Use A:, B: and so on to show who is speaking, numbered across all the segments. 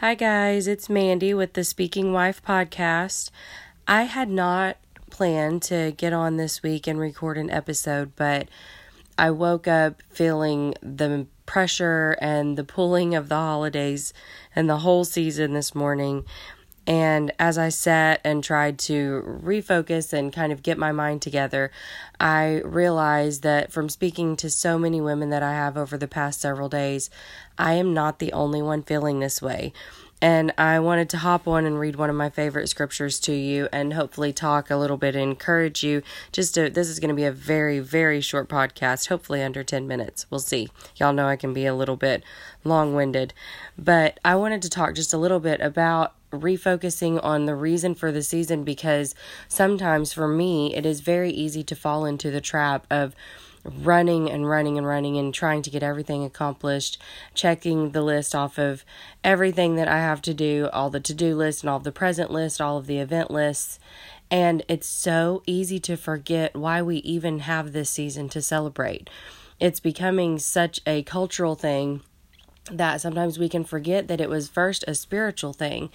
A: Hi, guys, it's Mandy with the Speaking Wife podcast. I had not planned to get on this week and record an episode, but I woke up feeling the pressure and the pulling of the holidays and the whole season this morning. And as I sat and tried to refocus and kind of get my mind together, I realized that from speaking to so many women that I have over the past several days, I am not the only one feeling this way. And I wanted to hop on and read one of my favorite scriptures to you and hopefully talk a little bit and encourage you. Just to, this is going to be a very, very short podcast, hopefully under 10 minutes. We'll see. Y'all know I can be a little bit long winded. But I wanted to talk just a little bit about refocusing on the reason for the season because sometimes for me, it is very easy to fall into the trap of running and running and running and trying to get everything accomplished, checking the list off of everything that I have to do, all the to do list and all the present list, all of the event lists. And it's so easy to forget why we even have this season to celebrate. It's becoming such a cultural thing that sometimes we can forget that it was first a spiritual thing.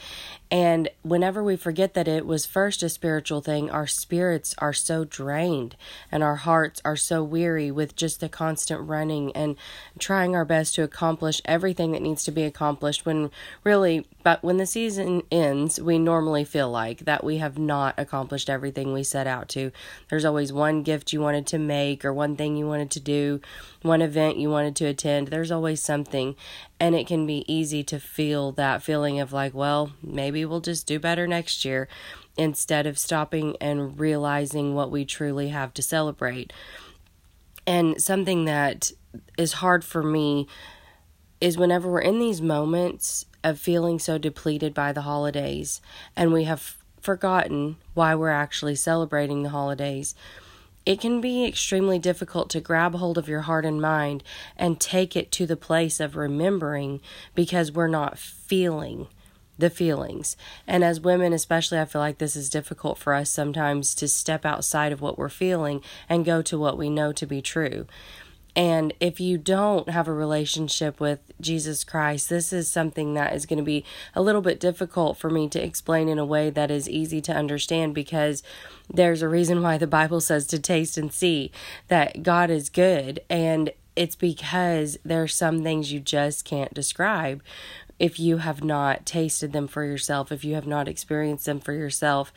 A: And whenever we forget that it was first a spiritual thing, our spirits are so drained and our hearts are so weary with just the constant running and trying our best to accomplish everything that needs to be accomplished when really, but when the season ends, we normally feel like that we have not accomplished everything we set out to. There's always one gift you wanted to make or one thing you wanted to do, one event you wanted to attend. There's always something. And it can be easy to feel that feeling of like, well, maybe we'll just do better next year instead of stopping and realizing what we truly have to celebrate. And something that is hard for me is whenever we're in these moments of feeling so depleted by the holidays and we have forgotten why we're actually celebrating the holidays it can be extremely difficult to grab hold of your heart and mind and take it to the place of remembering because we're not feeling the feelings. And as women, especially, I feel like this is difficult for us sometimes to step outside of what we're feeling and go to what we know to be true. And if you don't have a relationship with Jesus Christ, this is something that is going to be a little bit difficult for me to explain in a way that is easy to understand because there's a reason why the Bible says to taste and see that God is good. And it's because there's some things you just can't describe if you have not tasted them for yourself, if you have not experienced them for yourself.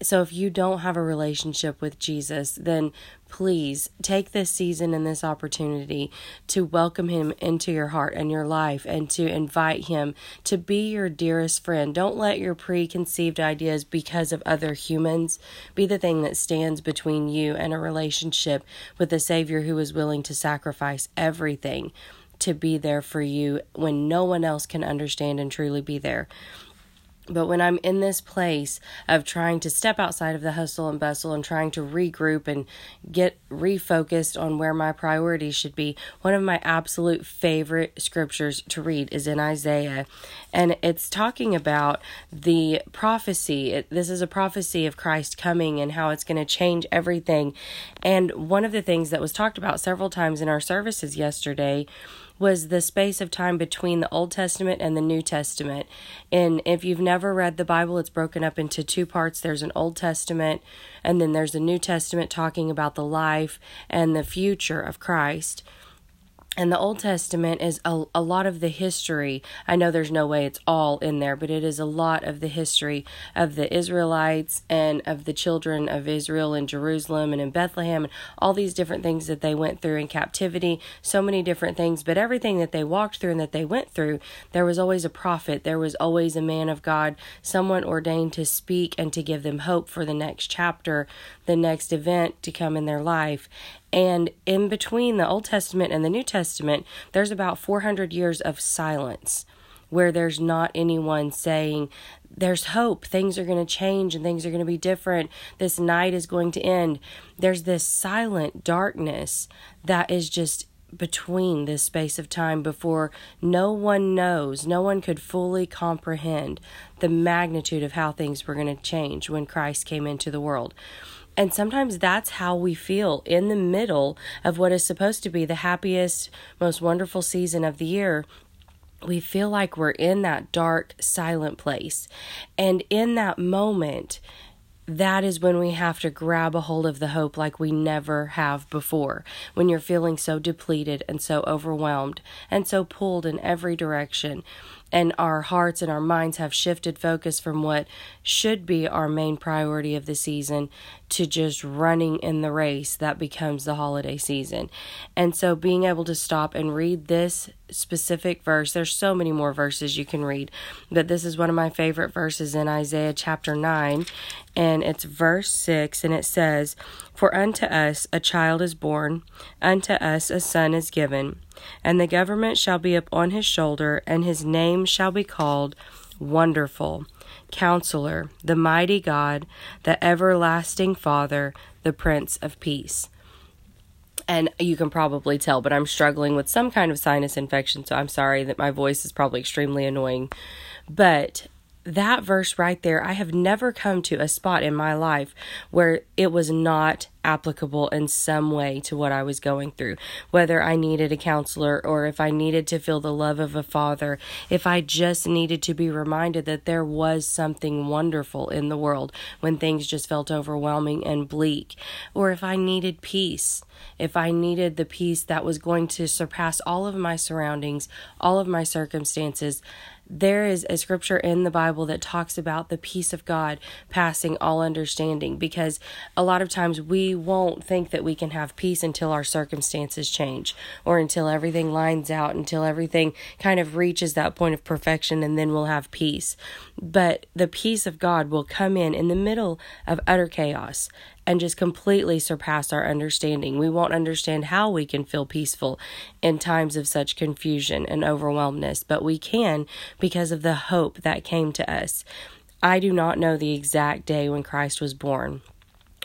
A: So, if you don't have a relationship with Jesus, then please take this season and this opportunity to welcome him into your heart and your life and to invite him to be your dearest friend. Don't let your preconceived ideas because of other humans be the thing that stands between you and a relationship with the Savior who is willing to sacrifice everything to be there for you when no one else can understand and truly be there. But when I'm in this place of trying to step outside of the hustle and bustle and trying to regroup and get refocused on where my priorities should be, one of my absolute favorite scriptures to read is in Isaiah. And it's talking about the prophecy. It, this is a prophecy of Christ coming and how it's going to change everything. And one of the things that was talked about several times in our services yesterday was the space of time between the Old Testament and the New Testament. And if you've never read the Bible, it's broken up into two parts there's an Old Testament, and then there's a New Testament talking about the life and the future of Christ and the Old Testament is a, a lot of the history. I know there's no way it's all in there, but it is a lot of the history of the Israelites and of the children of Israel in Jerusalem and in Bethlehem and all these different things that they went through in captivity, so many different things. But everything that they walked through and that they went through, there was always a prophet, there was always a man of God, someone ordained to speak and to give them hope for the next chapter, the next event to come in their life. And in between the Old Testament and the New Testament, there's about 400 years of silence where there's not anyone saying, There's hope, things are going to change and things are going to be different, this night is going to end. There's this silent darkness that is just between this space of time before no one knows, no one could fully comprehend the magnitude of how things were going to change when Christ came into the world. And sometimes that's how we feel in the middle of what is supposed to be the happiest, most wonderful season of the year. we feel like we're in that dark, silent place. And in that moment, that is when we have to grab a hold of the hope like we never have before. When you're feeling so depleted and so overwhelmed and so pulled in every direction and our hearts and our minds have shifted focus from what should be our main priority of the season to just running in the race that becomes the holiday season. And so being able to stop and read this specific verse, there's so many more verses you can read, but this is one of my favorite verses in Isaiah chapter 9, and it's verse 6, and it says, For unto us a child is born, unto us a son is given and the government shall be upon his shoulder, and his name shall be called Wonderful, Counselor, the Mighty God, the Everlasting Father, the Prince of Peace. And you can probably tell, but I'm struggling with some kind of sinus infection, so I'm sorry that my voice is probably extremely annoying. But that verse right there, I have never come to a spot in my life where it was not applicable in some way to what I was going through. Whether I needed a counselor or if I needed to feel the love of a father, if I just needed to be reminded that there was something wonderful in the world when things just felt overwhelming and bleak, or if I needed peace, if I needed the peace that was going to surpass all of my surroundings, all of my circumstances there is a scripture in the Bible that talks about the peace of God passing all understanding because a lot of times we won't think that we can have peace until our circumstances change or until everything lines out, until everything kind of reaches that point of perfection, and then we'll have peace. But the peace of God will come in in the middle of utter chaos and just completely surpass our understanding. We won't understand how we can feel peaceful in times of such confusion and overwhelmness, but we can because of the hope that came to us. I do not know the exact day when Christ was born.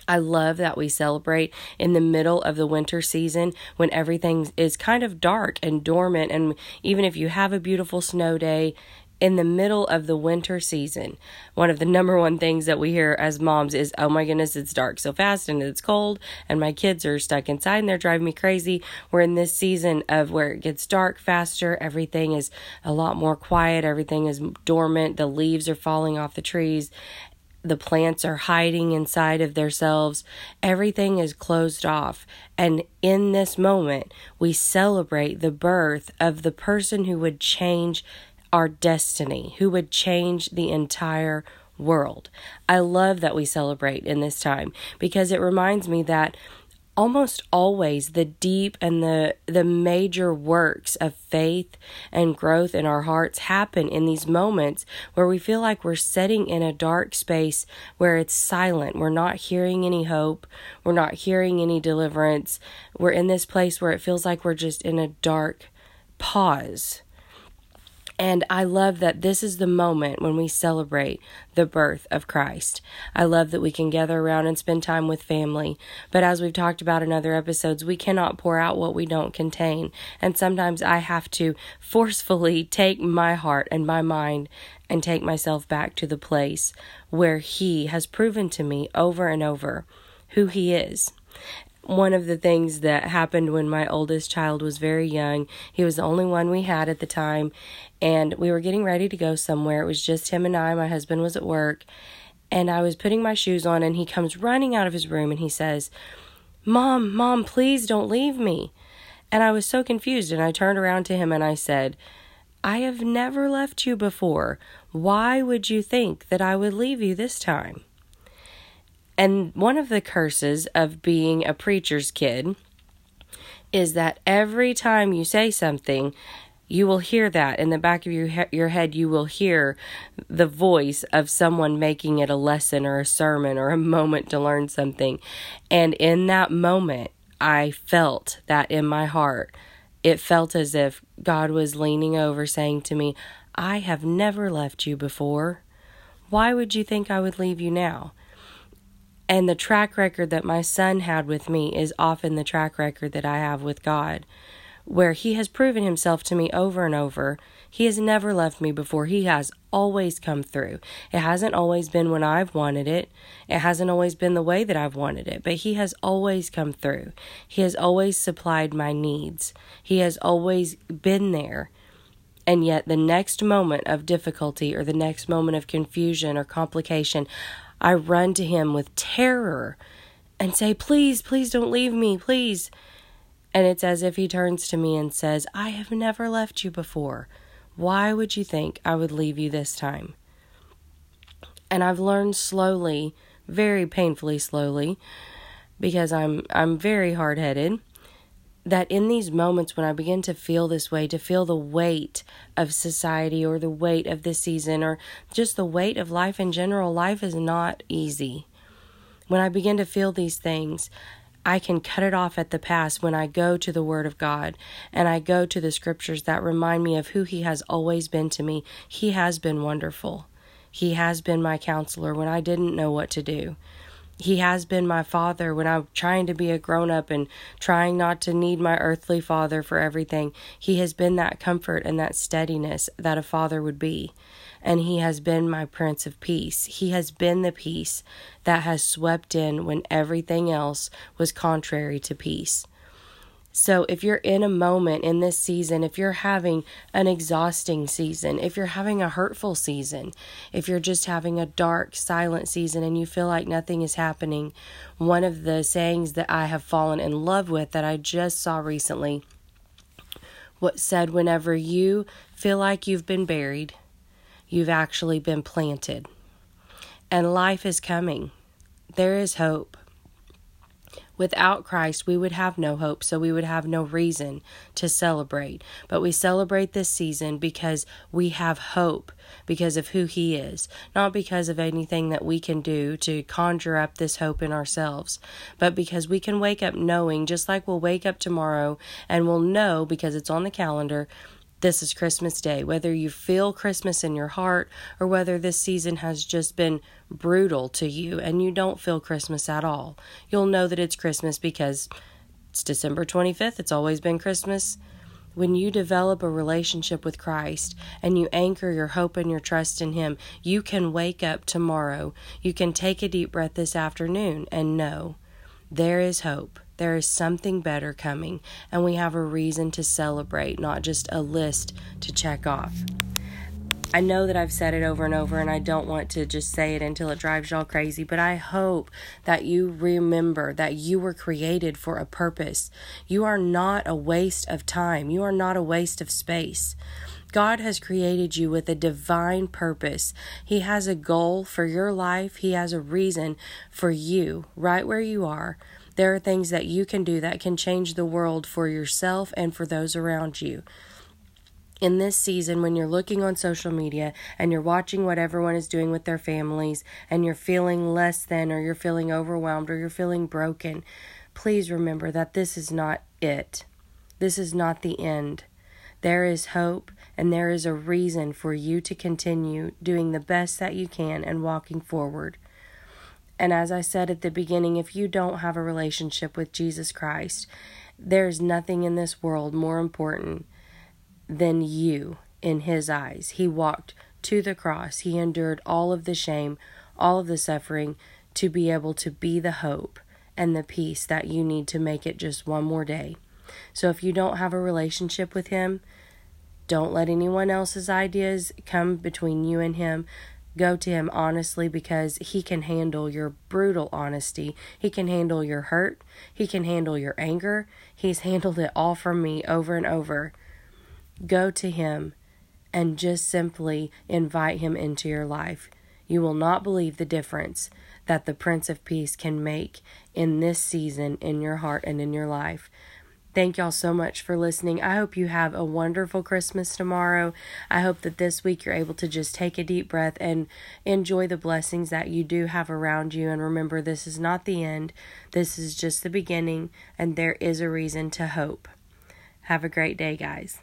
A: I love that we celebrate in the middle of the winter season when everything is kind of dark and dormant. And even if you have a beautiful snow day, in the middle of the winter season, one of the number one things that we hear as moms is, oh my goodness, it's dark so fast and it's cold, and my kids are stuck inside and they're driving me crazy. We're in this season of where it gets dark faster, everything is a lot more quiet, everything is dormant, the leaves are falling off the trees, the plants are hiding inside of themselves. Everything is closed off. And in this moment, we celebrate the birth of the person who would change our destiny, who would change the entire world. I love that we celebrate in this time because it reminds me that almost always the deep and the the major works of faith and growth in our hearts happen in these moments where we feel like we're sitting in a dark space where it's silent. We're not hearing any hope. We're not hearing any deliverance. We're in this place where it feels like we're just in a dark pause and I love that this is the moment when we celebrate the birth of Christ. I love that we can gather around and spend time with family. But as we've talked about in other episodes, we cannot pour out what we don't contain. And sometimes I have to forcefully take my heart and my mind and take myself back to the place where He has proven to me over and over who He is one of the things that happened when my oldest child was very young. He was the only one we had at the time, and we were getting ready to go somewhere. It was just him and I. My husband was at work, and I was putting my shoes on, and he comes running out of his room and he says, Mom, Mom, please don't leave me. And I was so confused, and I turned around to him and I said, I have never left you before. Why would you think that I would leave you this time? And one of the curses of being a preacher's kid is that every time you say something, you will hear that. In the back of your he- your head you will hear the voice of someone making it a lesson or a sermon or a moment to learn something. And in that moment i felt that in my heart. It felt as if god was leaning over saying to me i have never left you before. Why would you think i would leave you now and the track record that my son had with me is often the track record that I have with God, where He has proven Himself to me over and over. He has never left me before. He has always come through. It hasn't always been when I've wanted it, it hasn't always been the way that I've wanted it, but He has always come through. He has always supplied my needs, He has always been there. And yet, the next moment of difficulty or the next moment of confusion or complication, I run to him with terror and say, Please, please don't leave me, please. And it's as if he turns to me and says, I have never left you before. Why would you think I would leave you this time? And I've learned slowly, very painfully slowly, because I'm I'm very hard-headed, that in these moments when I begin to feel this way, to feel the weight of society or the weight of this season or just the weight of life in general, life is not easy. When I begin to feel these things, I can cut it off at the pass when I go to the Word of God and I go to the scriptures that remind me of who He has always been to me. He has been wonderful. He has been my counselor when I didn't know what to do. He has been my father when I'm trying to be a grown up and trying not to need my earthly father for everything. He has been that comfort and that steadiness that a father would be and He has been my Prince of Peace. He has been the peace that has swept in when everything else was contrary to peace. So, if you're in a moment in this season, if you're having an exhausting season, if you're having a hurtful season, if you're just having a dark, silent season and you feel like nothing is happening, one of the sayings that I have fallen in love with that I just saw recently what said whenever you feel like you've been buried, you've actually been planted. And life is coming. There is hope. Without Christ, we would have no hope, so we would have no reason to celebrate. But we celebrate this season because we have hope because of who He is, not because of anything that we can do to conjure up this hope in ourselves, but because we can wake up knowing, just like we'll wake up tomorrow and we'll know because it's on the calendar this is Christmas Day. Whether you feel Christmas in your heart or whether this season has just been brutal to you and you don't feel Christmas at all, you'll know that it's Christmas because it's December 25th. It's always been Christmas. When you develop a relationship with Christ and you anchor your hope and your trust in Him, you can wake up tomorrow. You can take a deep breath this afternoon and know there is hope. There is something better coming, and we have a reason to celebrate, not just a list to check off. I know that I've said it over and over, and I don't want to just say it until it drives y'all crazy, but I hope that you remember that you were created for a purpose. You are not a waste of time, you are not a waste of space. God has created you with a divine purpose. He has a goal for your life, He has a reason for you right where you are there are things that you can do that can change the world for yourself and for those around you. In this season, when you're looking on social media and you're watching what everyone is doing with their families and you're feeling less than or you're feeling overwhelmed or you're feeling broken, please remember that this is not it. This is not the end. There is hope and there is a reason for you to continue doing the best that you can and walking forward. And as I said at the beginning, if you don't have a relationship with Jesus Christ, there's nothing in this world more important than you in His eyes. He walked to the cross, He endured all of the shame, all of the suffering to be able to be the hope and the peace that you need to make it just one more day. So if you don't have a relationship with Him, don't let anyone else's ideas come between you and Him. Go to him honestly because he can handle your brutal honesty. He can handle your hurt. He can handle your anger. He's handled it all from me over and over. Go to him and just simply invite him into your life. You will not believe the difference that the Prince of Peace can make in this season in your heart and in your life. Thank y'all so much for listening. I hope you have a wonderful Christmas tomorrow. I hope that this week you're able to just take a deep breath and enjoy the blessings that you do have around you. And remember, this is not the end, this is just the beginning, and there is a reason to hope. Have a great day, guys.